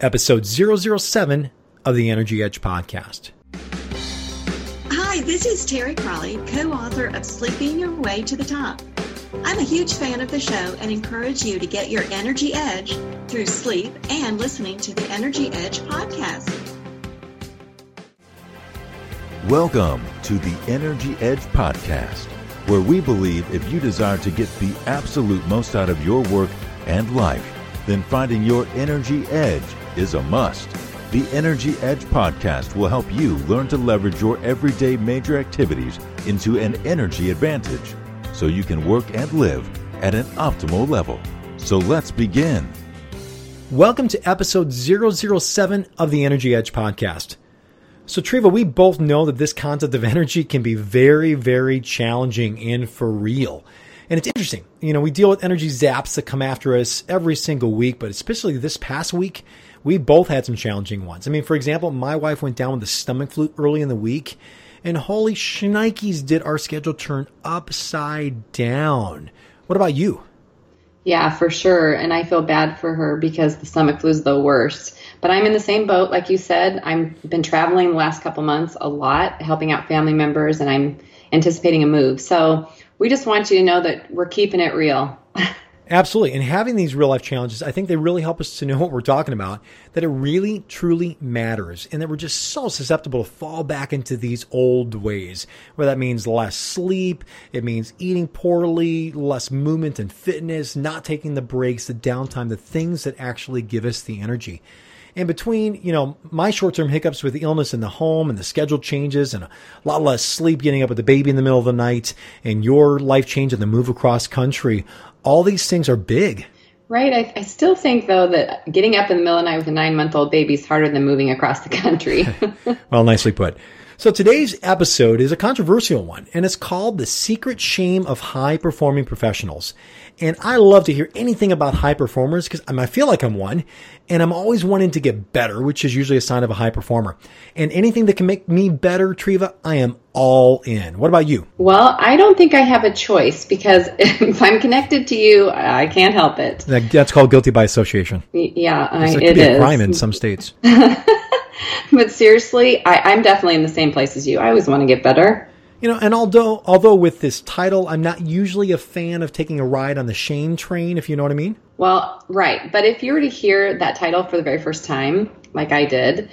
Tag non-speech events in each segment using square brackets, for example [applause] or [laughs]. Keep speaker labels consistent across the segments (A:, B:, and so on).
A: episode 007 of the Energy Edge podcast.
B: Hi, this is Terry Cralle, co author of Sleeping Your Way to the Top. I'm a huge fan of the show and encourage you to get your energy edge through sleep and listening to the Energy Edge podcast.
C: Welcome to the Energy Edge podcast, where we believe if you desire to get the absolute most out of your work and life, then finding your energy edge is a must. The Energy Edge podcast will help you learn to leverage your everyday major activities into an energy advantage so you can work and live at an optimal level. So let's begin.
A: Welcome to episode 007 of the Energy Edge podcast. So, Treva, we both know that this concept of energy can be very, very challenging and for real. And it's interesting. You know, we deal with energy zaps that come after us every single week, but especially this past week, we both had some challenging ones. I mean, for example, my wife went down with a stomach flu early in the week, and holy shnikes, did our schedule turn upside down. What about you?
D: Yeah, for sure. And I feel bad for her because the stomach flu is the worst. But I'm in the same boat, like you said. I've been traveling the last couple months a lot, helping out family members, and I'm anticipating a move. So we just want you to know that we're keeping it real. [laughs]
A: Absolutely. And having these real life challenges, I think they really help us to know [laughs] what we're talking about, that it really, truly matters, and that we're just so susceptible to fall back into these old ways, where that means less sleep, it means eating poorly, less movement and fitness, not taking the breaks, the downtime, the things that actually give us the energy. And between, you know, my short term hiccups with the illness in the home and the schedule changes and a lot less sleep getting up with the baby in the middle of the night and your life change and the move across country, all these things are big.
D: Right. I, I, still think, though, that getting up in the middle of the night with a nine month old baby is harder than moving across the country. [laughs]
A: well, nicely put. So today's episode is a controversial one, and it's called The Secret Shame of High Performing Professionals. And I love to hear anything about high performers because I feel like I'm one, and I'm always wanting to get better, which is usually a sign of a high performer. And anything that can make me better, Treva, I am all in. What about you?
D: Well, I don't think I have a choice because [laughs] if I'm connected to you, I can't help it.
A: that's called guilty by association.
D: Yeah, I,
A: it,
D: it
A: be
D: is.
A: a crime in some states. [laughs] [laughs]
D: but seriously, I, I'm definitely in the same place as you. I always want to get better.
A: You know, and although although with this title, I'm not usually a fan of taking a ride on the shame train, if you know what I mean.
D: Well, right. But if you were to hear that title for the very first time, like I did,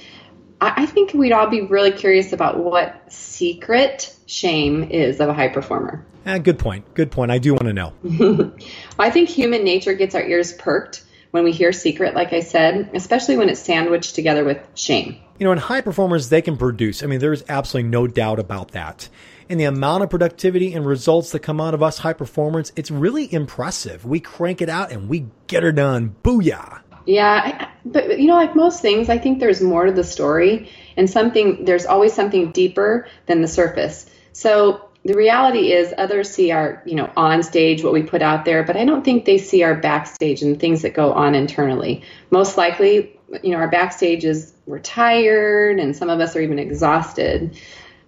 D: I, I think we'd all be really curious about what secret shame is of a high performer.
A: Ah, good point. Good point. I do want to know. [laughs]
D: I think human nature gets our ears perked when we hear secret, like I said, especially when it's sandwiched together with shame.
A: You know, in high performers, they can produce. I mean, there's absolutely no doubt about that. And the amount of productivity and results that come out of us high performers, it's really impressive. We crank it out and we get her done. Booyah.
D: Yeah, but you know, like most things, I think there's more to the story and something, there's always something deeper than the surface. So the reality is others see our you know on stage what we put out there but i don't think they see our backstage and things that go on internally. Most likely you know our backstage is we're tired and some of us are even exhausted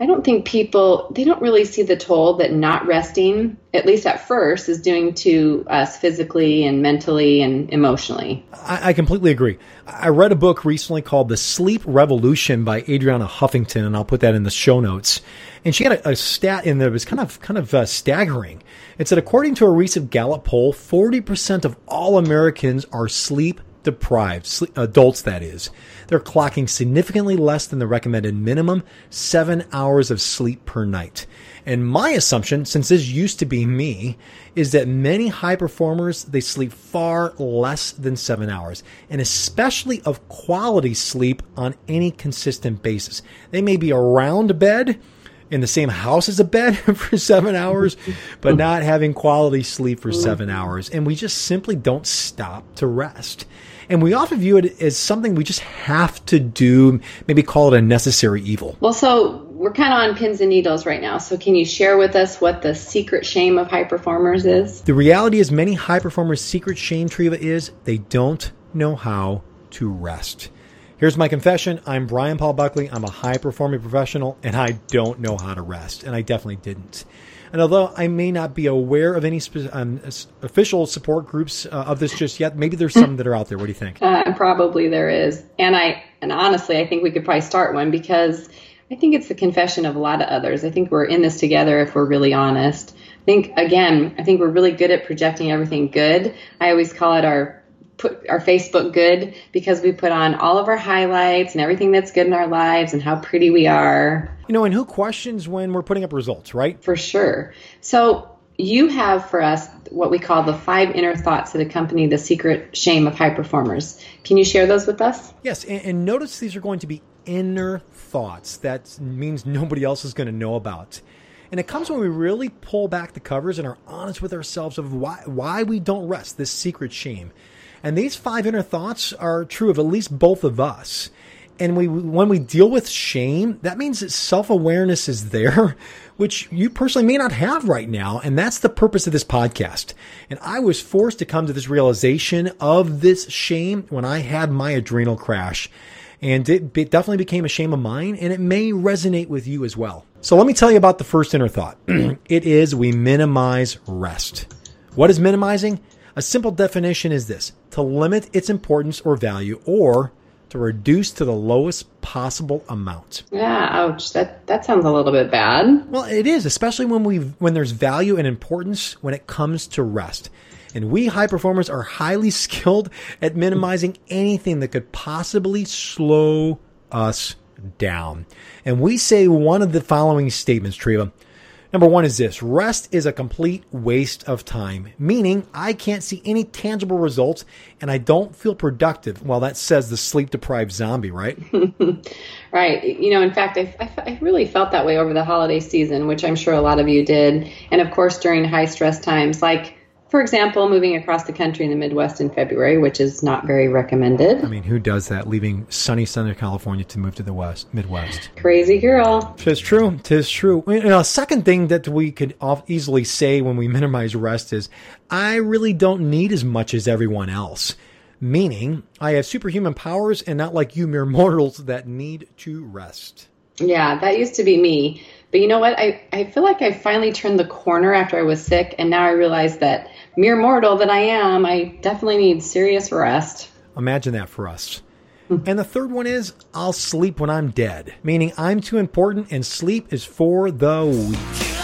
D: I don't think people they don't really see the toll that not resting, at least at first, is doing to us physically and mentally and emotionally.
A: I, I completely agree. I read a book recently called The Sleep Revolution by Arianna Huffington, and I'll put that in the show notes. And she had a, a stat in there that was kind of kind of uh, staggering. It said, according to a recent Gallup poll, 40% of all Americans are sleep deprived, adults that is. They're clocking significantly less than the recommended minimum, seven hours of sleep per night. And my assumption, since this used to be me, is that many high performers, they sleep far less than seven hours, and especially of quality sleep on any consistent basis. They may be around bed, in the same house as a bed [laughs] for seven hours, but not having quality sleep for seven hours. And we just simply don't stop to rest. And we often view it as something we just have to do, maybe call it a necessary evil.
D: Well, so we're kind of on pins and needles right now. So can you share with us what the secret shame of high performers is?
A: The reality is many high performers' secret shame, Treva, is they don't know how to rest. Here's my confession. I'm Brian Paul Buckley. I'm a high performing professional and I don't know how to rest. And I definitely didn't. And although I may not be aware of any spe- um, official support groups uh, of this just yet, maybe there's some that are out there. What do you think?
D: Uh, probably there is. And I, and honestly, I think we could probably start one because I think it's the confession of a lot of others. I think we're in this together if we're really honest. I think, again, I think we're really good at projecting everything good. I always call it our put our Facebook good because we put on all of our highlights and everything that's good in our lives and how pretty we are.
A: You know, and who questions when we're putting up results, right?
D: For sure. So you have for us what we call the five inner thoughts that accompany the secret shame of high performers. Can you share those with us?
A: Yes, and, and notice these are going to be inner thoughts. That means nobody else is going to know about. And it comes when we really pull back the covers and are honest with ourselves of why why we don't rest, this secret shame. And these five inner thoughts are true of at least both of us. And we, when we deal with shame, that means that self awareness is there, [laughs] which you personally may not have right now. And that's the purpose of this podcast. And I was forced to come to this realization of this shame when I had my adrenal crash. And it, it definitely became a shame of mine, and it may resonate with you as well. So let me tell you about the first inner thought. [clears throat] it is we minimize rest. What is minimizing? A simple definition is this to limit its importance or value or to reduce to the lowest possible amount.
D: Yeah, ouch. That that sounds a little bit bad.
A: Well, it is, especially when we when there's value and importance when it comes to rest. And we high performers are highly [laughs] skilled at minimizing anything that could possibly slow us down. And we say one of the following statements, Treva. Number one is this rest is a complete waste of time, meaning I can't see any tangible results and I don't feel productive. Well, that says the sleep deprived zombie, right? [laughs]
D: right. You know, in fact, I, I, I, really felt that way over the holiday season, which I'm sure a lot of you did. And of course, during high stress times like for example, moving across the country in the Midwest in February, which is not very recommended.
A: I mean, who does that? Leaving sunny Southern California to move to the West, Midwest.
D: Crazy girl.
A: Tis true. Tis true. You know, a second thing that we could easily say when we [laughs] minimize rest is, I really don't need as much as everyone else. Meaning, I have superhuman powers and not like you mere [laughs] mortals that need to rest.
D: Yeah, that used to be me. But you know what? I, I feel like I finally turned the corner after I was sick, and now I realize that mere mortal that I am, I definitely need serious rest.
A: Imagine that for us. Hmm. and the third one is I'll sleep when I'm dead, meaning I'm too important and sleep is for the weak.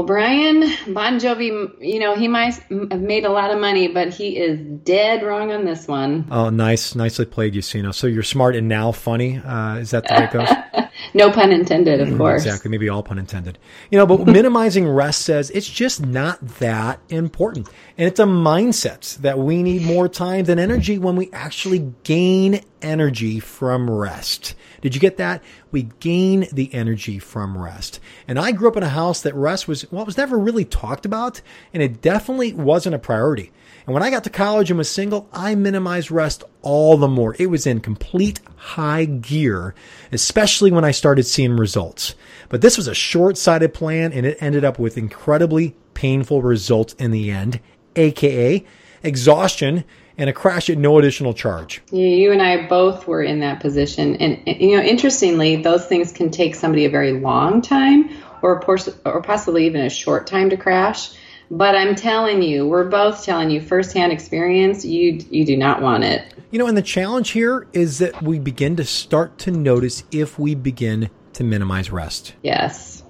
D: Well, Brian Bon Jovi, you know, he might have made a lot of money, but he is dead wrong on this one.
A: Oh, nice. Nicely played, Yusino. So you're smart and now funny. Uh, is that the way it goes? [laughs]
D: no pun intended, of mm, course.
A: Exactly. Maybe all pun intended. You know, but [laughs] minimizing rest says it's just not that important. And it's a mindset that we need more time than energy when we actually gain energy from rest. Did you get that? We gain the energy from rest. And I grew up in a house that rest was, well, it was never really talked about, and it definitely wasn't a priority. And when I got to college and was single, I minimized rest all the more. It was in complete high gear, especially when I started seeing results. But this was a short sighted plan, and it ended up with incredibly painful results in the end, aka exhaustion and a crash at no additional charge.
D: Yeah, you and I both were in that position. And, you know, interestingly, those things can take somebody a very long time or, or possibly even a short time to crash. But I'm telling you, we're both telling you firsthand experience, you you do not want it.
A: You know, and the challenge here is that we begin to start to notice if we begin to minimize rest.
D: Yes.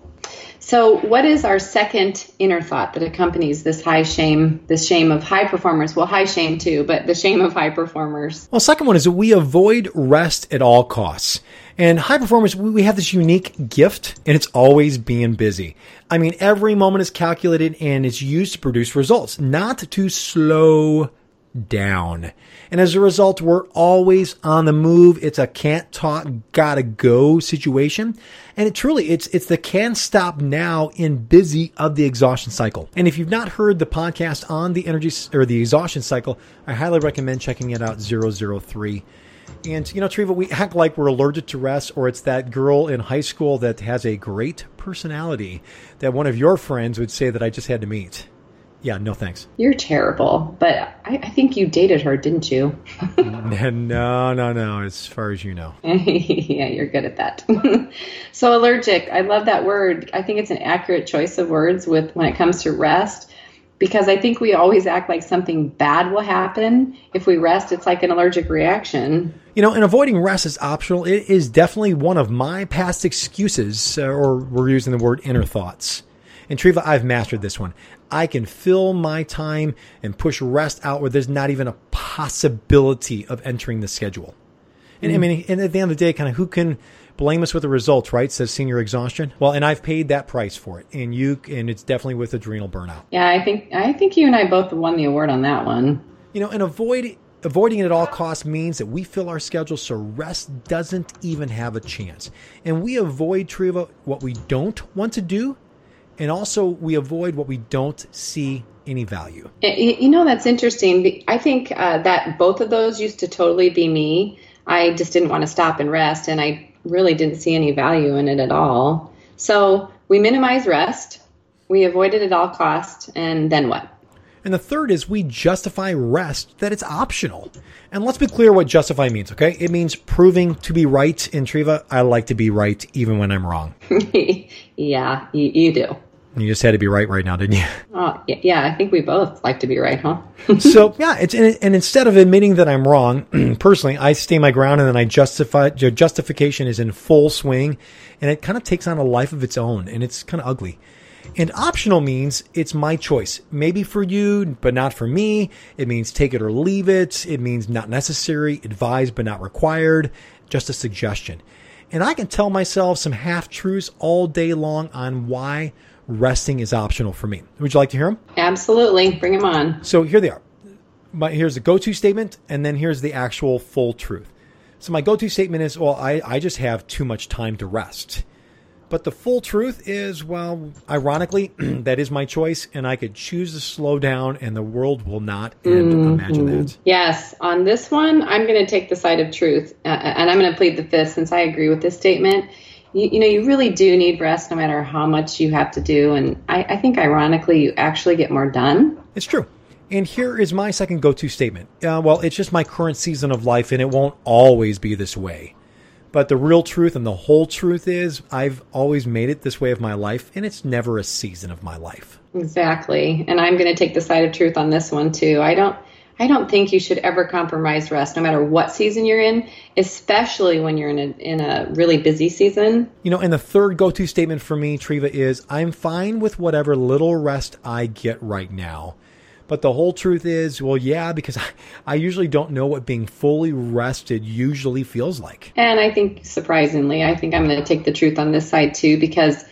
D: So, what is our second inner thought that accompanies this high shame, this shame of high performers? Well, high shame too, but the shame of high performers.
A: Well, second one is that we avoid rest at all costs. And high performers, we have this unique gift, and it's always being busy. I mean, every moment is calculated and is used to produce results, not to slow down. And as a result, we're always on the move. It's a can't talk, gotta go situation. And it truly, it's, it's the can't stop now in busy of the exhaustion cycle. And if you've not heard the podcast on the energy or the exhaustion cycle, I highly recommend checking it out 003. And, you know, Treva, we act like we're allergic to rest, or it's that girl in high school that has a great personality that one of your friends would say that I just had to meet. Yeah, no thanks.
D: You're terrible, but I, I think you dated her, didn't you? [laughs]
A: no, no, no, as far as you know. [laughs]
D: yeah, you're good at that. [laughs] so allergic, I love that word. I think it's an accurate choice of words with when it comes to rest because I think we always act like something bad will happen if we rest. It's like an allergic reaction.
A: You know, and avoiding rest is optional. It is definitely one of my past excuses, uh, or we're using the word inner thoughts. And Treva, I've mastered this one. I can fill my time and push rest out where there's not even a possibility of entering the schedule. And mm. I mean, and at the end of the day, kind of who can blame us with the results, right? Says senior exhaustion. Well, and I've paid that price for it, and you, and it's definitely with adrenal burnout.
D: Yeah, I think I think you and I both won the award on that one.
A: You know, and avoid avoiding it at all costs means that we fill our schedule so rest doesn't even have a chance, and we avoid Treva what we don't want to do, and also we avoid what we don't see any value.
D: You know, that's interesting. I think uh, that both of those used to totally be me. I just didn't want to stop and rest, and I really didn't see any value in it at all. So we minimize rest, we avoid it at all cost, and then what?
A: And the third is we justify rest that it's optional. And let's be clear what justify means, okay? It means proving to be right. In Treva, I like to be right even when I'm wrong. [laughs]
D: yeah, you, you do.
A: You just had to be right right now, didn't you? [laughs]
D: Oh, yeah, I think we both like to be right, huh? [laughs]
A: so, yeah, it's and instead of admitting that I'm wrong, [clears throat] personally, I stay my ground and then I justify justification is in full swing and it kind of takes on a life of its own and it's kind of ugly. And optional means it's my choice. Maybe for you, but not for me. It means take it or leave it. It means not necessary, advised but not required, just a suggestion. And I can tell myself some half truths all day long on why resting is optional for me. Would you like to hear them?
D: Absolutely. Bring them on.
A: So here they are. My, here's the go to statement, and then here's the actual full truth. So my go to statement is, well, I, I just have too much time to rest. But the full truth is, well, ironically, [clears throat] that is my choice, and I could choose to slow down, and the world will not end. Mm-hmm. Imagine that.
D: Yes, on this one, I'm going to take the side of truth, uh, and I'm going to plead the fifth since I agree with this statement you, you, know, you really do need rest no matter how much you have to do. And I, I think, ironically, you actually get more done.
A: It's true. And here is my second go to statement. Uh, well, it's just my current season of life, and it won't always be this way. But the real truth and the whole truth is, I've always made it this way of my life, and it's never a season of my life.
D: Exactly. And I'm going to take the side of truth on this one, too. I don't. I don't think you should ever compromise rest, no matter what season you're in, especially when you're in a in a really busy season.
A: You know, and the third go-to statement for me, Treva, is I'm fine with whatever little rest I get right now. But the whole truth is, well, yeah, because I, I usually don't know what being fully rested usually feels like.
D: And I think, surprisingly, I think I'm going to take the truth on this side too, because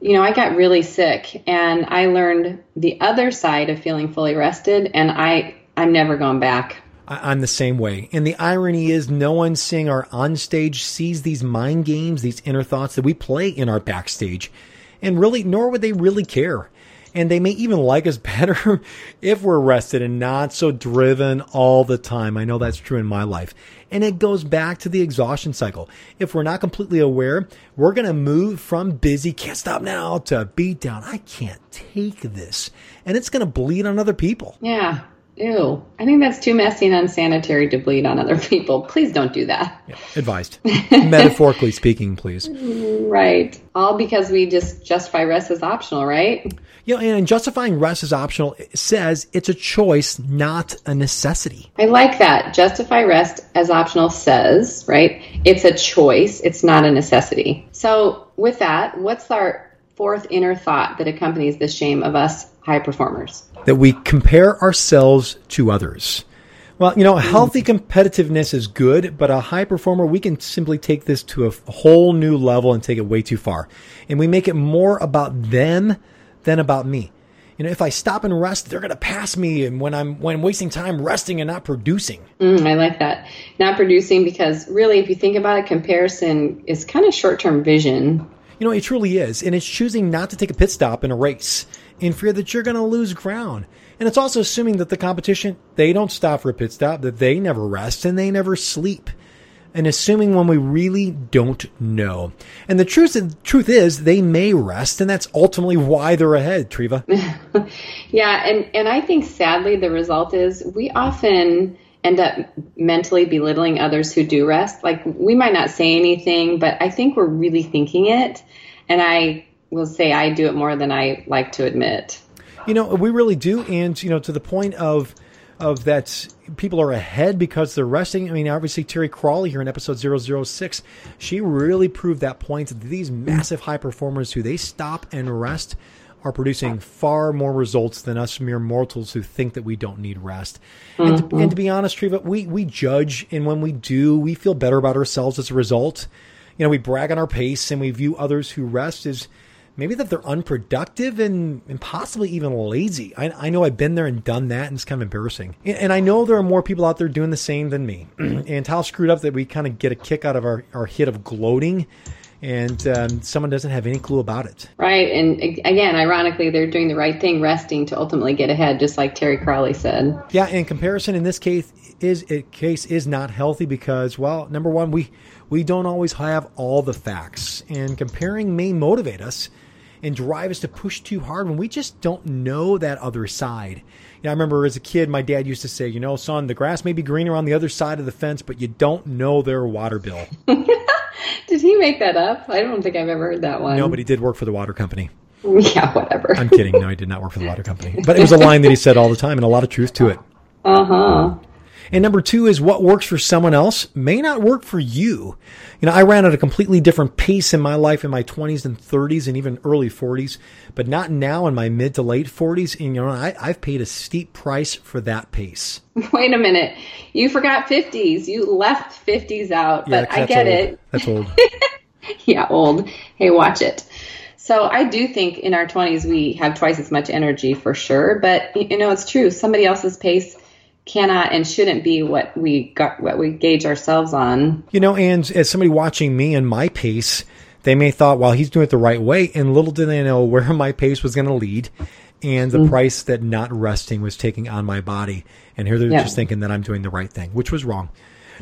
D: you know, I got really sick and I learned the other side of feeling fully rested and I I'm never going back.
A: I'm the same way. And the irony is, no one seeing our onstage sees these mind games, these inner thoughts that we play in our backstage. And really, nor would they really care. And they may even like us [laughs] better if we're rested and not so driven all the time. I know that's true in my life. And it goes back to the exhaustion cycle. If we're not completely aware, we're going to move from busy, can't stop now, to beat down. I can't take this. And it's going to bleed on other people.
D: Yeah. Ew. I think that's too messy and unsanitary to bleed on other people. Please don't do that.
A: Yeah, advised. [laughs] Metaphorically speaking, please.
D: Right. All because we just justify rest as optional, right?
A: Yeah, and justifying rest as optional says it's a choice, not a necessity.
D: I like that. Justify rest as optional says, right? It's a choice, it's not a necessity. So, with that, what's our fourth inner thought that accompanies the shame of us high performers?
A: That we compare ourselves to others. Well, you know, healthy competitiveness is good, but a high performer, we can simply take this to a whole new level and take it way too far. And we make it more about them than about me. You know, if I stop and rest, they're going to pass me, and when I'm when I'm wasting time resting and not producing.
D: Mm, I like that. Not producing because really, if you think about it, comparison is kind of short term vision.
A: You know, it truly is, and it's choosing not to take a pit stop in a race in fear that you're going to lose ground. And it's also assuming that the competition they don't stop for a pit stop, that they never rest and they never sleep and assuming when we really don't know. And the truth, the truth is, they may rest, and that's ultimately why they're ahead, Treva. [laughs]
D: yeah, and, and I think sadly the result is we often end up mentally belittling others who do rest. Like we might not say anything, but I think we're really thinking it. And I will say I do it more than I like to admit.
A: You know, we really do. And, you know, to the point of, of that people are ahead because they're resting. I mean, obviously Terry Cralle here in episode 006, she really proved that point that these massive high performers who they stop and rest are producing far more results than us mere mortals who think that we don't need rest. Mm-hmm. And, to, and, to, be honest, Treva, we, we judge, and when we do, we feel better about ourselves as a result. You know, we brag on our pace and we view others who rest as maybe that they're unproductive and, and possibly even lazy. I, I, know I've been there and done that, and it's kind of embarrassing. And, and I know there are more people out there doing the same than me. [clears throat] and how screwed up that we kind of get a kick out of our, our hit of gloating. And um, someone doesn't have any clue about it.
D: Right. And again, ironically, they're doing the right thing, resting to ultimately get ahead, just like Terry Cralle said.
A: Yeah. And comparison in this case is case is not healthy because, well, number one, we we don't always have all the facts, and comparing may motivate us and drive us to push too hard when we just don't know that other side. You know, I remember as a kid, my dad used to say, you know, son, the grass may be greener on the other side of the fence, but you don't know their water bill. [laughs]
D: did he make that up? I don't think I've ever heard that one.
A: No, but he did work for the water company. [laughs]
D: Yeah, whatever.
A: I'm kidding. No, he did not work for the water company. But it was a line that he said all the time and a lot of truth to it.
D: Uh huh.
A: And number two is what works for someone else may not work for you. You know, I ran at a completely different pace in my life in my 20s and 30s and even early 40s, but not now in my mid to late 40s. And, you know, I, I've paid a steep price for that pace. [laughs]
D: Wait a minute. You forgot 50s. You left 50s out, yeah, but I get
A: old.
D: it.
A: That's old. [laughs]
D: yeah, old. Hey, watch it. So I do think in our 20s we have twice as much energy for sure, but you know it's true. Somebody else's pace cannot and shouldn't be what we got, what we gauge ourselves on.
A: You know, and as somebody watching me and my pace, they may thought, well, he's doing it the right way, and little did they know where my pace was going to lead, and the mm-hmm. price that not resting was taking on my body. And here they're yeah. just thinking that I'm doing the right thing, which was wrong.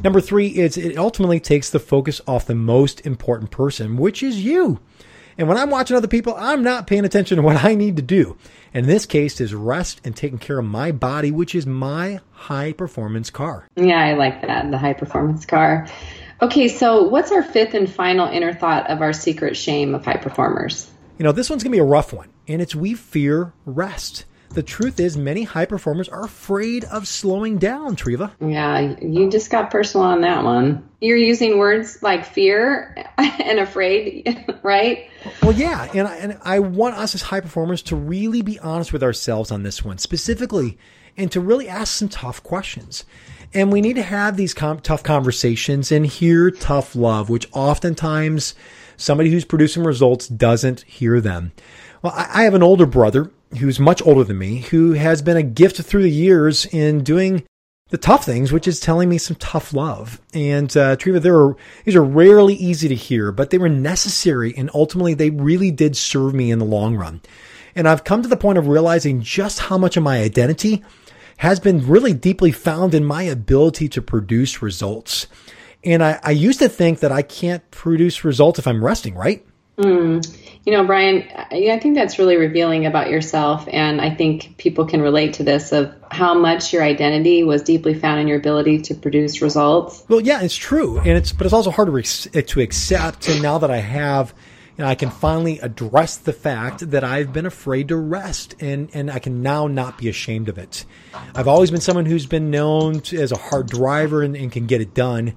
A: Number three is it ultimately takes the focus off the most important person, which is you. And when I'm watching other people, I'm not paying attention to what I need to do. And in this case, is rest and taking care of my body, which is my high performance car.
D: Yeah, I like that. The high performance car. Okay, so what's our fifth and final inner thought of our secret shame of high performers?
A: You know, this one's going to be a rough one, and it's we fear rest. The truth is, many high performers are afraid of slowing down, Treva.
D: Yeah, you just got personal on that one. You're using words like fear [laughs] and afraid, [laughs] right?
A: Well, yeah. And I, and I want us as high performers to really be honest with ourselves on this one, specifically, and to really ask some tough questions. And we need to have these com- tough conversations and hear tough love, which oftentimes somebody who's producing results doesn't hear them. Well, I, I have an older brother who's much older than me, who has been a gift through the years in doing the tough things, which is telling me some tough love. And uh, Treva, there are these are rarely easy to hear, but they were necessary, and ultimately they really did serve me in the long run. And I've come to the point of realizing just how much of my identity has been really deeply found in my ability to produce results. And I, I used to think that I can't produce results if I'm resting, right?
D: Mm. You know, Brian, I think that's really revealing about yourself. And I think people can relate to this of how much your identity was deeply found in your ability to produce results.
A: Well, yeah, it's true. And it's, but it's also hard to, to accept. And now that I have, you know, I can finally address the fact that I've been afraid to rest and, and I can now not be ashamed of it. I've always been someone who's been known to, as a hard driver and, and can get it done.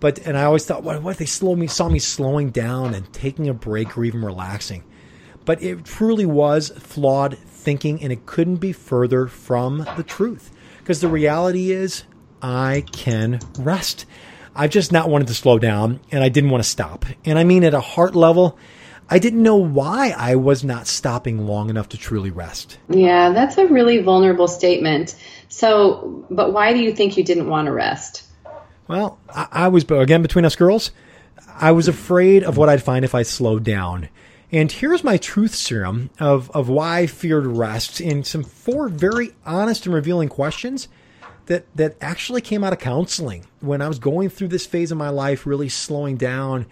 A: But and I always thought, what, what if they slow me saw me slowing down and taking a break or even relaxing? But it truly was flawed thinking, and it couldn't be further from the truth. Because the reality is, I can rest. I've just not wanted to slow down, and I didn't want to stop. And I mean, at a heart level, I didn't know why I was not stopping long enough to truly rest.
D: Yeah, that's a really vulnerable statement. So, but why do you think you didn't want to rest?
A: Well, I, I was, again, between us girls, I was afraid of what I'd find if I slowed down. And here's my truth serum of, of why I feared rest in some four very honest and revealing questions that, that actually came out of counseling when I was going through this phase of my life, really slowing down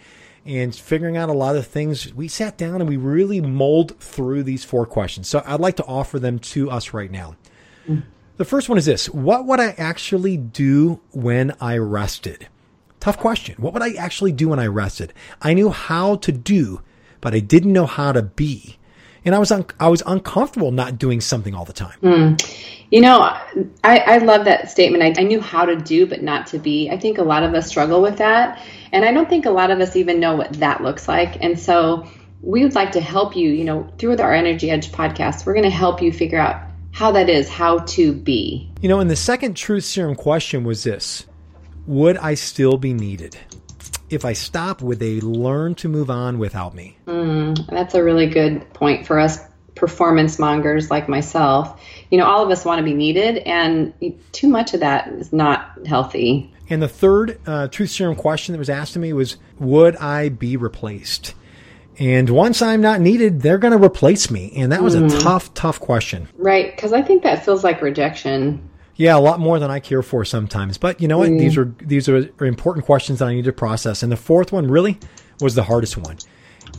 A: and figuring out a lot of things. We sat down and we really mulled through these four questions. So I'd like to offer them to us right now. Mm. The first one is this What would I actually do when I rested? Tough question. What would I actually do when I rested? I knew how to do, but I didn't know how to be. And I was un- I was uncomfortable not doing something all the time.
D: Mm. You know, I, I love that statement. I, I knew how to do, but not to be. I think a lot of us struggle with that. And I don't think a lot of us even know what that looks like. And so we would like to help you, you know, through our Energy Edge podcast, we're going to help you figure out how that is, how to be.
A: You know, and the second truth serum question was this Would I still be needed? If I stop, would they learn to move on without me?
D: Mm, that's a really good point for us performance mongers like myself. You know, all of us want to be needed, and too much of that is not healthy.
A: And the third uh, truth serum question that was asked to me was, Would I be replaced? And once I'm not needed, they're going to replace me. And that was mm. a mm-hmm. tough, tough question.
D: Right. Because I think that feels like rejection.
A: Yeah, a lot more than I care for sometimes. But you know what? Mm. These are these are important questions that I need to process. And the fourth one really was the hardest one.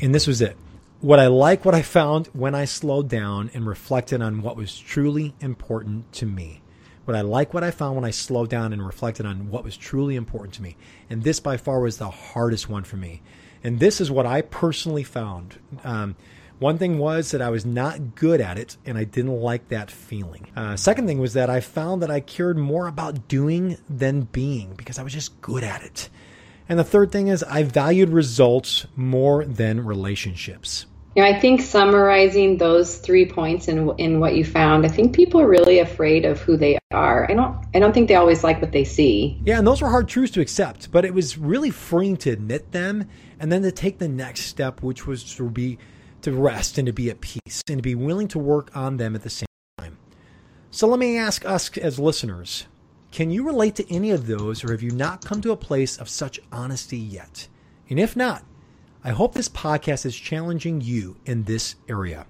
A: And this was it. What I like what I found when I slowed down and reflected on what was truly important to me. What I like what I found when I slowed down and reflected on what was truly important to me. And this by far was the hardest one for me. And this is what I personally found. Um, one thing was that I was not good at it and I didn't like that feeling. Uh, second thing was that I found that I cared more about doing than being because I was just good at it. And the third thing is I valued results more than relationships.
D: Yeah, I think summarizing those three points in in what you found, I think people are really afraid of who they are. I don't I don't think they always like what they see.
A: Yeah, and those were hard truths to accept, but it was really freeing to admit them and then to take the next step, which was to be to rest and to be at peace and to be willing to work on them at the same time. So let me ask us as listeners, can you relate to any of those or have you not come to a place of such honesty yet? And if not, I hope this podcast is challenging you in this area.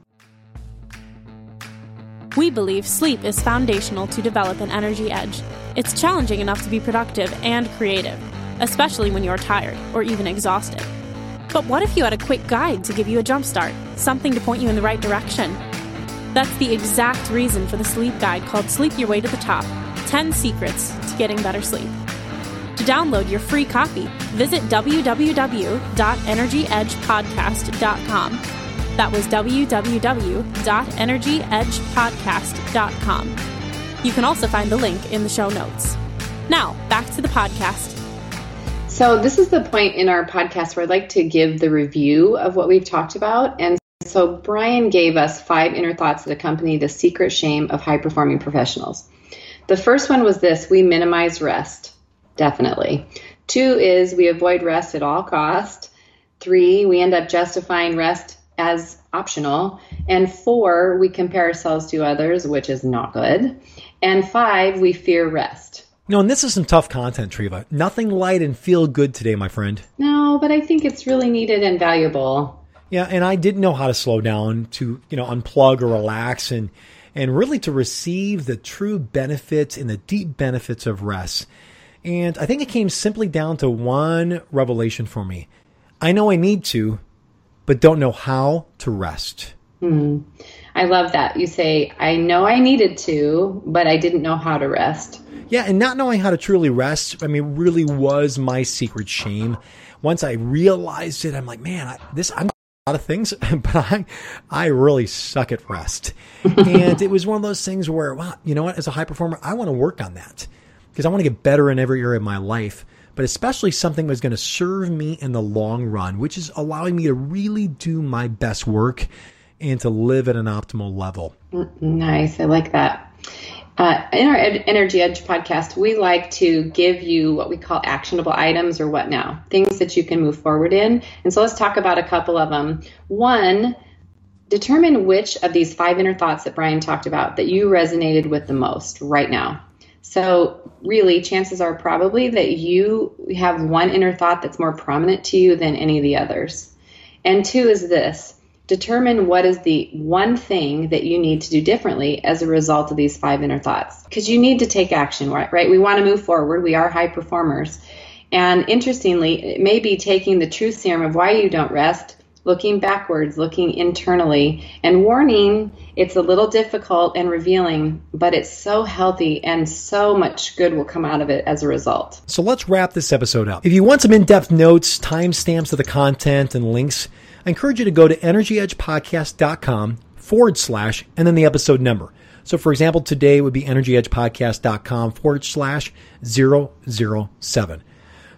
E: We believe sleep is foundational to develop an energy edge. It's challenging enough to be productive and creative, especially when you're tired or even exhausted. But what if you had a quick guide to give you a jumpstart, something to point you in the right direction? That's the exact reason for the sleep guide called Sleep Your Way to the Top 10 Secrets to Getting Better Sleep. To download your free copy, visit www.energyedgepodcast.com. That was www.energyedgepodcast.com. You can also find the link in the show notes. Now, back to the podcast.
D: So, this is the point in our podcast where I'd like to give the review of what we've talked about. And so, Brian gave us five inner thoughts that accompany the secret shame of high performing professionals. The first one was this we minimize rest definitely. Two is we avoid rest at all cost. Three, we end up justifying rest as optional. And four, we compare ourselves to others, which is not good. And five, we fear rest.
A: No, and this is some tough content, Treva. Nothing light and feel good today, my friend.
D: No, but I think it's really needed and valuable.
A: Yeah, and I didn't know how to slow down to, you know, unplug or relax and and really to receive the true benefits and the deep benefits of rest. And I think it came simply down to one revelation for me. I know I need to, but don't know how to rest.
D: Mm. I love that. You say, I know I needed to, but I didn't know how to rest.
A: Yeah, and not knowing how to truly rest, I mean, really was my secret shame. Once I realized it, I'm like, man, I, this, I'm a lot of things, [laughs] but I, I really suck at rest. [laughs] and it was one of those things where, wow, you know what? As a high performer, I want to work on that because I want to get better in every area of my life, but especially something that's going to serve me in the long run, which is allowing me to really do my best work and to live at an optimal level.
D: Nice. I like that. Uh, in our Ed- Energy Edge podcast, we like to give you what we call actionable items or what now, things that you can move forward in. And so let's talk about a couple of them. One, determine which of these five inner thoughts that Brian talked about that you resonated with the most right now. So, really, chances are probably that you have one inner thought that's more prominent to you than any of the others. And two is this determine what is the one thing that you need to do differently as a result of these five inner thoughts. Because you need to take action, right? right? We want to move forward. We are high performers. And interestingly, it may be taking the truth serum of why you don't rest, looking backwards, looking internally, and warning it's a little difficult and revealing, but it's so healthy and so much good will come out of it as a result.
A: So let's wrap this episode up. If you want some in depth notes, timestamps of the content, and links, I encourage you to go to energyedgepodcast.com forward slash and then the episode number. So, for example, today would be energyedgepodcast.com forward slash 007.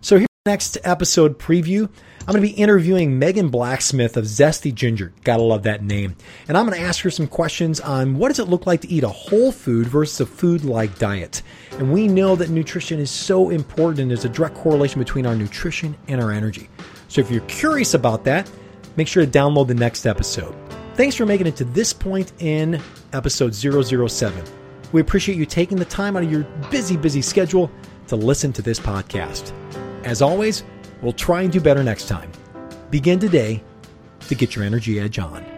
A: So, here's the next episode preview. I'm going to be interviewing Megan Blacksmith of Zesty Ginger. Gotta love that name. And I'm going to ask her some questions on what does it look like to eat a whole food versus a food like diet. And we know that nutrition is so important and there's a direct correlation between our nutrition and our energy. So if you're curious about that, make sure to download the next episode. Thanks for making it to this point in episode 007. We appreciate you taking the time out of your busy, busy schedule to listen to this podcast. As always, we'll try and do better next time. Begin today to get your energy edge on.